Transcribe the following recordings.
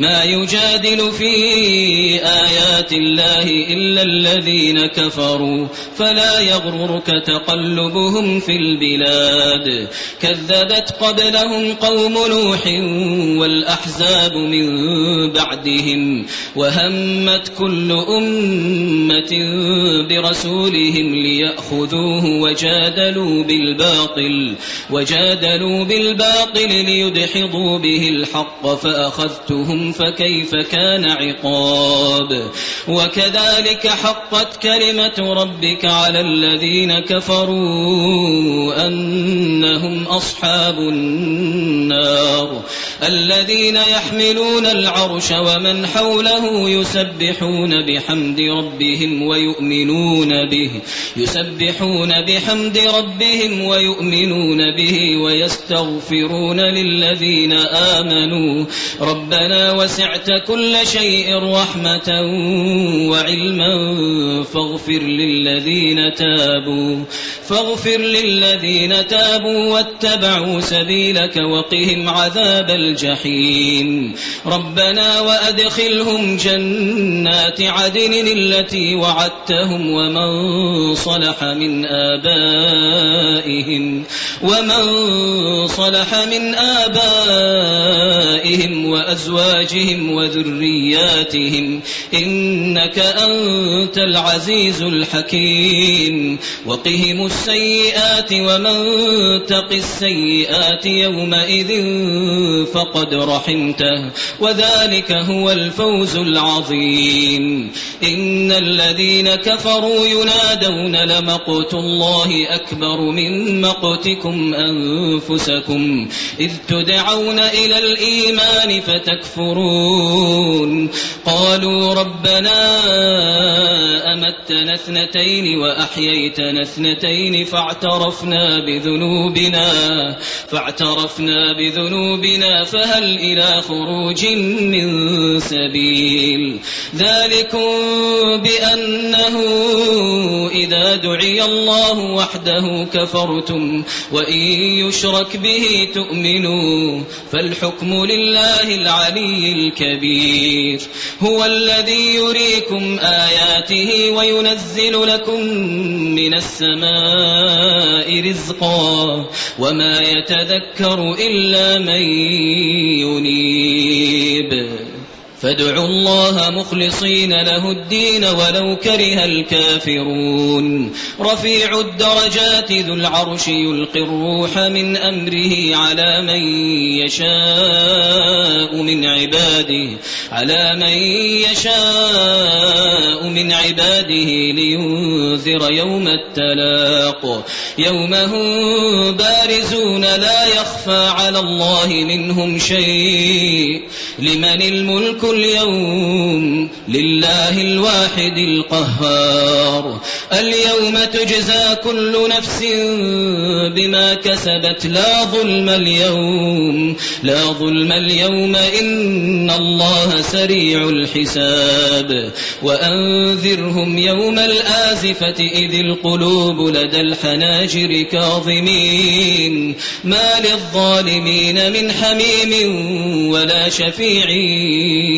ما يجادل في آيات الله إلا الذين كفروا. فلا يغررك تقلبهم في البلاد. كذبت قبلهم قوم نوح والأحزاب من بعدهم وهمت كل أمة برسولهم ليأخذوه وجادلوا بالباطل وجادلوا بالباطل ليدحضوا به الحق فأخذتهم فكيف كان عقاب. وكذلك حقت كلمة ربك على الذين كفروا أنهم أصحاب النار الذين يحملون العرش ومن حوله يسبحون بحمد ربهم ويؤمنون به يسبحون بحمد ربهم ويؤمنون به ويستغفرون للذين آمنوا ربنا وسعت كل شيء رحمة وعلما فاغفر للذين تابوا. فاغفر للذين تابوا واتبعوا سبيلك وقهم عذاب الجحيم. ربنا وأدخلهم جنات عدن التي وعدتهم ومن صلح من آبائهم ومن صلح من آبائهم وأزواجهم وذرياتهم. إنك أنت العزيز الحكيم. وقهم السيئات ومن تق السيئات يومئذ فقد رحمته. وذلك هو الفوز العظيم. إن الذين كفروا ينادون لمقت الله أكبر من مقتكم أنفسكم. إذ تدعون إلى الإيمان فتكفرون. قالوا ربنا أمتنا اثنتين وأحييتنا اثنتين فاعترفنا بذنوبنا فاعترفنا بذنوبنا فهل إلى خروج من سبيل؟ ذلكم بأنه إذا دعي الله وحده كفرتم وإن يشرك به تؤمنوا فالحكم لله العلي الكبير. هو الذي يريكم آياته وينزل لكم من السماء رزقا وما يتذكر إلا من ينيب. فادعوا الله مخلصين له الدين ولو كره الكافرون. رفيع الدرجات ذو العرش يلقي الروح من أمره على من يشاء من عباده على من يشاء من عباده لينذر يوم التلاق. يوم هم بارزون لا يخفى على الله منهم شيء. لمن الملك اليوم لله الواحد القهار. اليوم تجزى كل نفس بما كسبت. لا ظلم اليوم لا ظلم اليوم. إن الله سريع الحساب. وأنذرهم يوم الآزفة إذ القلوب لدى الحناجر كاظمين. ما للظالمين من حميم ولا شفيع.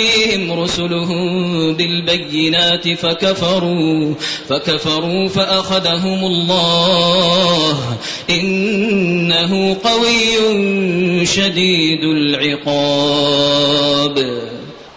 تأتيهم رسلهم بالبينات فكفروا فكفروا فأخذهم الله. إنه قوي شديد العقاب.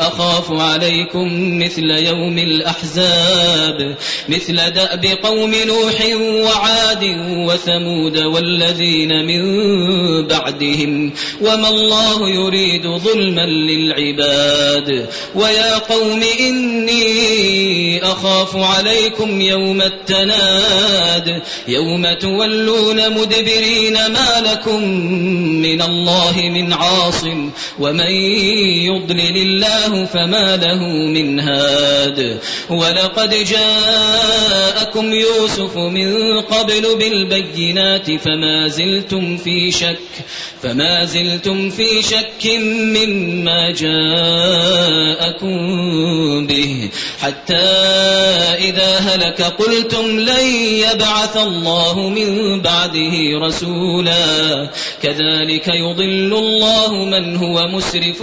أخاف عليكم مثل يوم الأحزاب مثل دأب قوم نوح وعاد وثمود والذين من بعدهم وما الله يريد ظلما للعباد. ويا قوم إني أخاف عليكم يوم التناد يوم تولون مدبرين ما لكم من الله من عاصم ومن يضلل الله فما له من هاد. ولقد جاءكم يوسف من قبل بالبينات فما زلتم في شك فما زلتم في شك مما جاءكم به. حتى إذا هلك قلتم لن يبعث الله من بعده رسولا. كذلك يضل الله من هو مسرف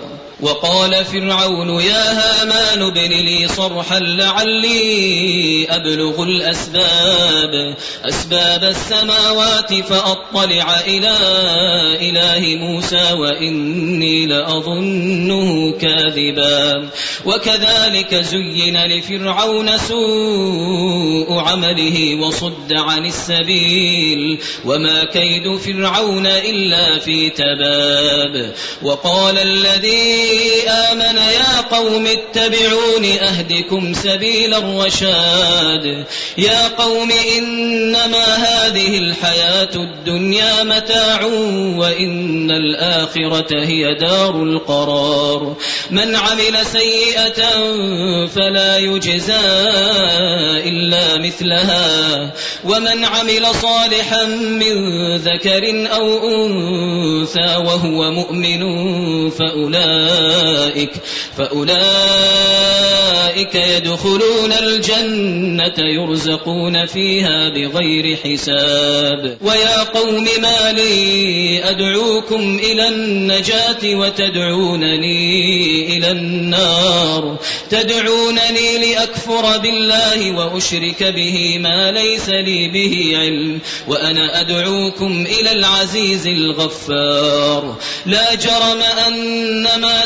وقال فرعون يا هامان ابن لي صرحا لعلي أبلغ الأسباب. أسباب السماوات فأطلع إلى إله موسى وإني لأظنه كاذبا. وكذلك زين لفرعون سوء عمله وصد عن السبيل. وما كيد فرعون إلا في تباب. وقال الذي آمن يا قوم اتبعون أهدكم سبيل الرشاد. يا قوم إنما هذه الحياة الدنيا متاع وإن الآخرة هي دار القرار. من عمل سيئة فلا يجزى إلا مثلها. ومن عمل صالحا من ذكر أو أنثى وهو مؤمن فأولئك فأولئك يدخلون الجنة يرزقون فيها بغير حساب. ويا قوم ما لي أدعوكم إلى النجاة وتدعونني إلى النار. تدعونني لأكفر بالله وأشرك به ما ليس لي به علم وأنا أدعوكم إلى العزيز الغفار. لا جرم أن ما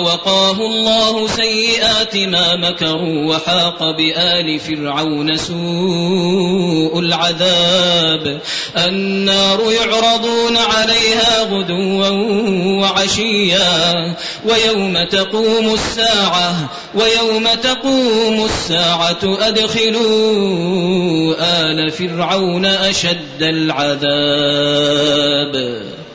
فوقاه الله سيئات ما مكروا وحاق بآل فرعون سوء العذاب. النار يعرضون عليها غدوا وعشيا. ويوم تقوم الساعة ويوم تقوم الساعة أدخلوا آل فرعون أشد العذاب.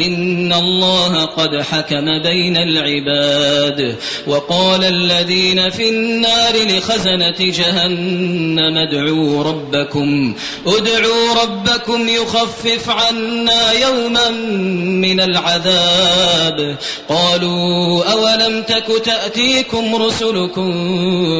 إن الله قد حكم بين العباد وقال الذين في النار لخزنة جهنم ادعوا ربكم ادعوا ربكم يخفف عنا يوما من العذاب قالوا أولم تك تأتيكم رسلكم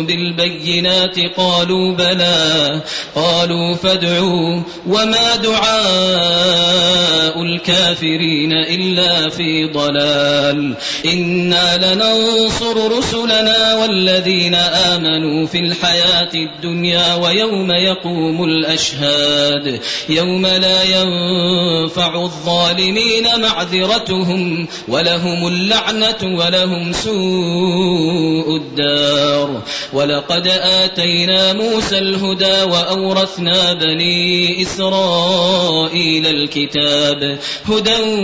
بالبينات قالوا بلى قالوا فادعوا وما دعاء الكافرين إلا في ضلال. إنا لننصر رسلنا والذين آمنوا في الحياة الدنيا ويوم يقوم الأشهاد. يوم لا ينفع الظالمين معذرتهم ولهم اللعنة ولهم سوء الدار. ولقد آتينا موسى الهدى وأورثنا بني إسرائيل الكتاب. هدى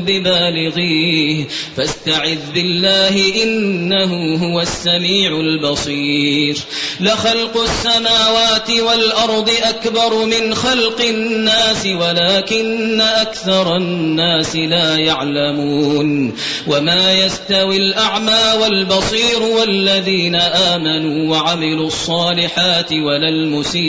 ببالغيه. فاستعذ بالله إنه هو السميع البصير. لخلق السماوات والأرض أكبر من خلق الناس ولكن أكثر الناس لا يعلمون. وما يستوي الأعمى والبصير والذين آمنوا وعملوا الصالحات ولا المسيء.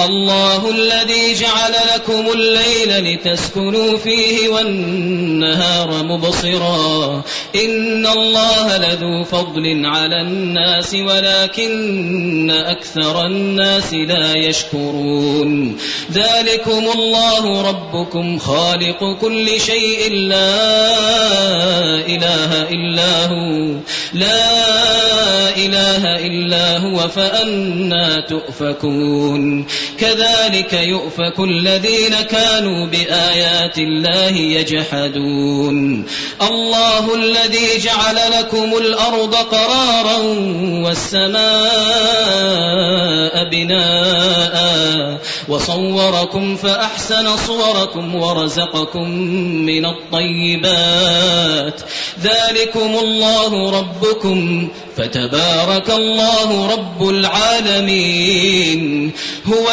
الله الذي جعل لكم الليل لتسكنوا فيه والنهار مبصرا. إن الله لذو فضل على الناس ولكن أكثر الناس لا يشكرون. ذلكم الله ربكم خالق كل شيء. لا إله إلا هو. لا إله إلا هو فأنا تؤفكون. كذلك يؤفك الذين كانوا بآيات الله يجحدون. الله الذي جعل لكم الأرض قرارا والسماء بناء وصوركم فأحسن صوركم ورزقكم من الطيبات. ذلكم الله ربكم فتبارك الله رب العالمين. هو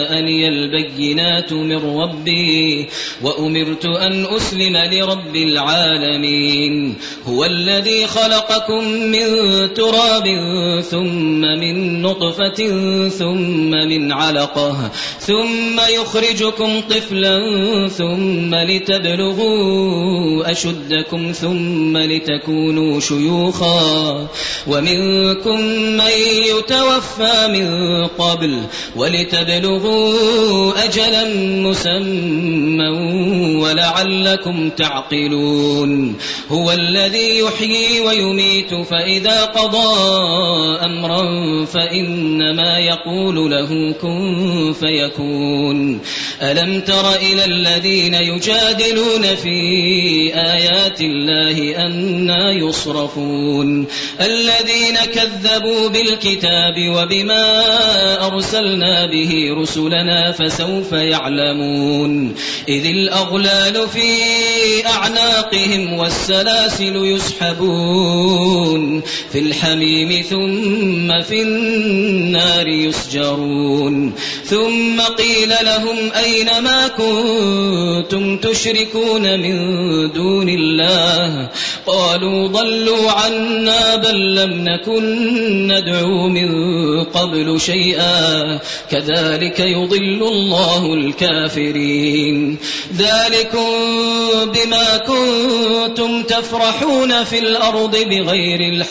جاءني البينات من ربي وأمرت أن أسلم لرب العالمين. هو الذي خلقكم من تراب ثم من نطفة ثم من علقة ثم يخرجكم طفلا ثم لتبلغوا أشدكم ثم لتكونوا شيوخا ومنكم من يتوفى من قبل ولتبلغوا أجلا مسمى ولعلكم تعقلون. هو الذي يحيي ويميت فإذا قضى أمرا فإنما يقول له كن فيكون. ألم تر إلى الذين يجادلون في آيات الله أنا يصرفون؟ الذين كذبوا بالكتاب وبما أرسلنا به رسلنا فسوف يعلمون. إذ الأغلال في أعناقهم والسلاسل يسحبون. في الحميم ثم في النار يسجرون. ثم قيل لهم أين ما كنتم تشركون من دون الله؟ قالوا ضلوا عنا بل لم نكن ندعو من قبل شيئا. كذلك يضل الله الكافرين. ذلكم بما كنتم تفرحون في الأرض بغير الحق.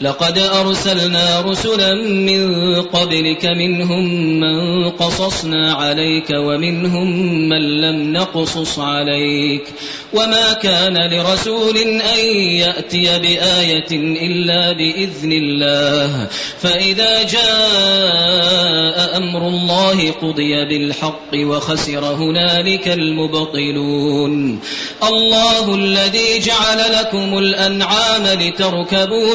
لقد أرسلنا رسلا من قبلك منهم من قصصنا عليك ومنهم من لم نقصص عليك وما كان لرسول أن يأتي بآية إلا بإذن الله فإذا جاء أمر الله قضي بالحق وخسر هنالك المبطلون الله الذي جعل لكم الأنعام لتركبوا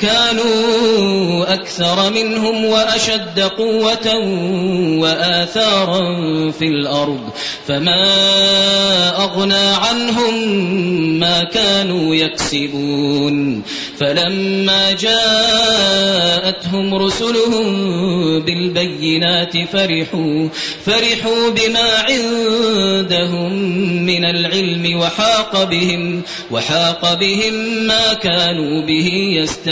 كانوا أكثر منهم وأشد قوة وآثارا في الأرض فما أغنى عنهم ما كانوا يكسبون فلما جاءتهم رسلهم بالبينات فرحوا فرحوا بما عندهم من العلم وحاق بهم وحاق بهم ما كانوا به يستهزئون.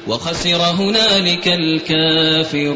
وخسر هنالك الكافرون.